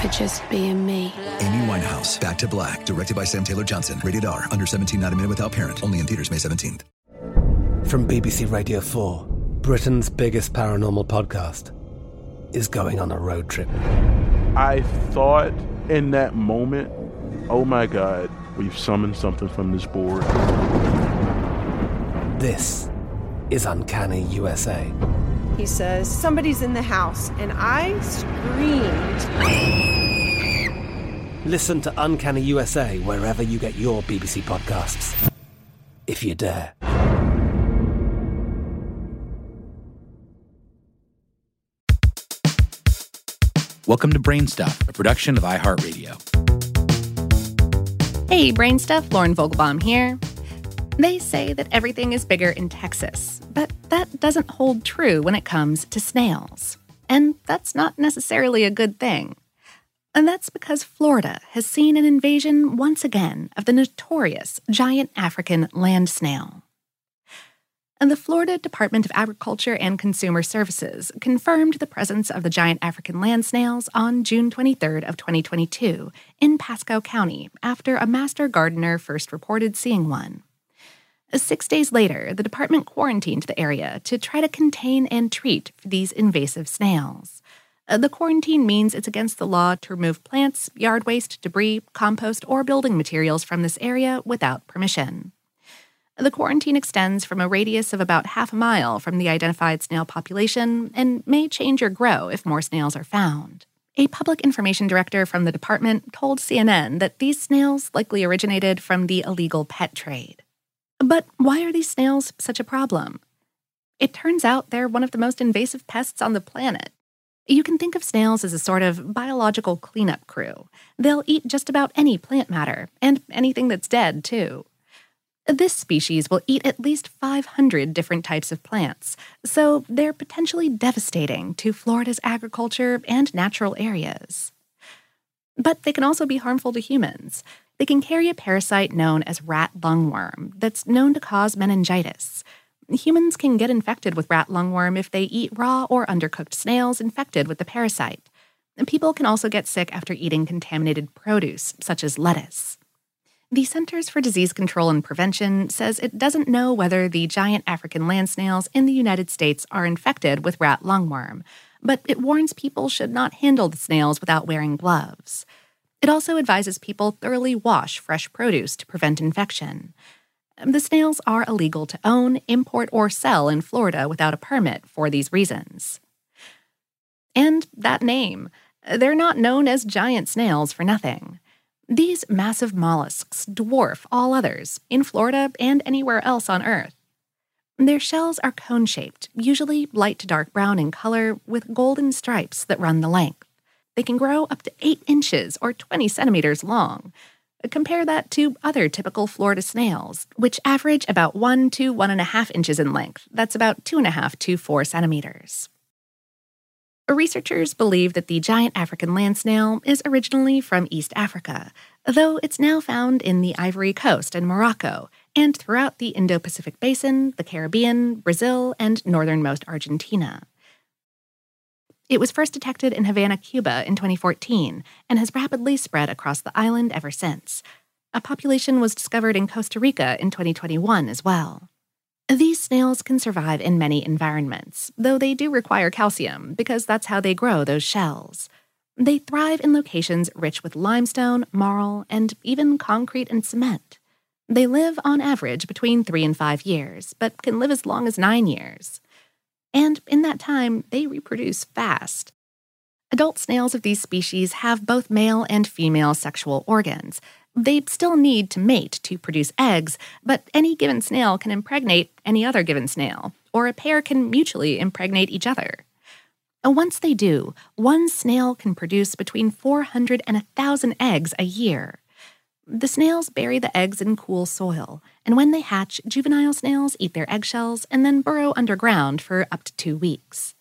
for just being me. Amy Winehouse, Back to Black, directed by Sam Taylor Johnson. Rated R, under 17, not a minute without parent. Only in theaters May 17th. From BBC Radio 4, Britain's biggest paranormal podcast is going on a road trip. I thought in that moment, oh my God, we've summoned something from this board. This is Uncanny USA he says, Somebody's in the house. And I screamed. Listen to Uncanny USA wherever you get your BBC podcasts, if you dare. Welcome to Brainstuff, a production of iHeartRadio. Hey, Brainstuff, Lauren Vogelbaum here. They say that everything is bigger in Texas, but that doesn't hold true when it comes to snails. And that's not necessarily a good thing. And that's because Florida has seen an invasion once again of the notorious giant African land snail. And the Florida Department of Agriculture and Consumer Services confirmed the presence of the giant African land snails on June 23rd of 2022 in Pasco County after a master gardener first reported seeing one. Six days later, the department quarantined the area to try to contain and treat these invasive snails. Uh, the quarantine means it's against the law to remove plants, yard waste, debris, compost, or building materials from this area without permission. The quarantine extends from a radius of about half a mile from the identified snail population and may change or grow if more snails are found. A public information director from the department told CNN that these snails likely originated from the illegal pet trade. But why are these snails such a problem? It turns out they're one of the most invasive pests on the planet. You can think of snails as a sort of biological cleanup crew. They'll eat just about any plant matter, and anything that's dead, too. This species will eat at least 500 different types of plants, so they're potentially devastating to Florida's agriculture and natural areas. But they can also be harmful to humans. They can carry a parasite known as rat lungworm that's known to cause meningitis. Humans can get infected with rat lungworm if they eat raw or undercooked snails infected with the parasite. People can also get sick after eating contaminated produce, such as lettuce. The Centers for Disease Control and Prevention says it doesn't know whether the giant African land snails in the United States are infected with rat lungworm, but it warns people should not handle the snails without wearing gloves. It also advises people thoroughly wash fresh produce to prevent infection. The snails are illegal to own, import, or sell in Florida without a permit for these reasons. And that name. They're not known as giant snails for nothing. These massive mollusks dwarf all others in Florida and anywhere else on Earth. Their shells are cone shaped, usually light to dark brown in color, with golden stripes that run the length. They can grow up to 8 inches or 20 centimeters long. Compare that to other typical Florida snails, which average about 1 to 1.5 inches in length. That's about 2.5 to 4 centimeters. Researchers believe that the giant African land snail is originally from East Africa, though it's now found in the Ivory Coast and Morocco, and throughout the Indo Pacific Basin, the Caribbean, Brazil, and northernmost Argentina. It was first detected in Havana, Cuba in 2014, and has rapidly spread across the island ever since. A population was discovered in Costa Rica in 2021 as well. These snails can survive in many environments, though they do require calcium because that's how they grow those shells. They thrive in locations rich with limestone, marl, and even concrete and cement. They live on average between three and five years, but can live as long as nine years. And in that time, they reproduce fast. Adult snails of these species have both male and female sexual organs, they still need to mate to produce eggs, but any given snail can impregnate any other given snail, or a pair can mutually impregnate each other. And Once they do, one snail can produce between 400 and 1,000 eggs a year. The snails bury the eggs in cool soil, and when they hatch, juvenile snails eat their eggshells and then burrow underground for up to two weeks.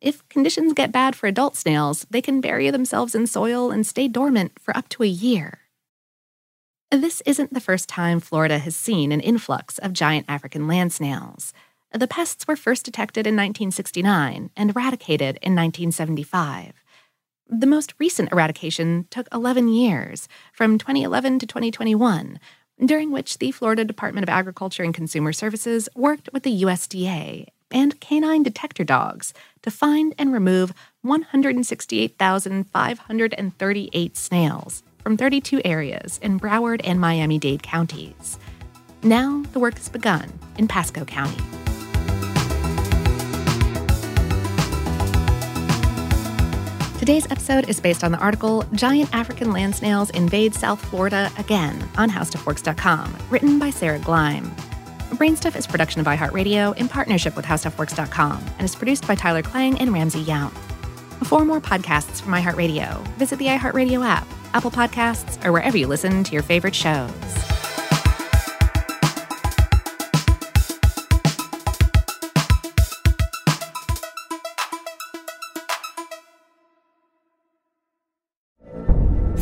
If conditions get bad for adult snails, they can bury themselves in soil and stay dormant for up to a year. This isn't the first time Florida has seen an influx of giant African land snails. The pests were first detected in 1969 and eradicated in 1975. The most recent eradication took 11 years, from 2011 to 2021, during which the Florida Department of Agriculture and Consumer Services worked with the USDA and canine detector dogs to find and remove 168,538 snails from 32 areas in Broward and Miami Dade counties. Now the work has begun in Pasco County. Today's episode is based on the article Giant African Land Snails Invade South Florida Again on HowStuffWorks.com, written by Sarah Gleim. Brainstuff is production of iHeartRadio in partnership with HowStuffWorks.com and is produced by Tyler Klang and Ramsey Young. For more podcasts from iHeartRadio, visit the iHeartRadio app Apple Podcasts, or wherever you listen to your favorite shows.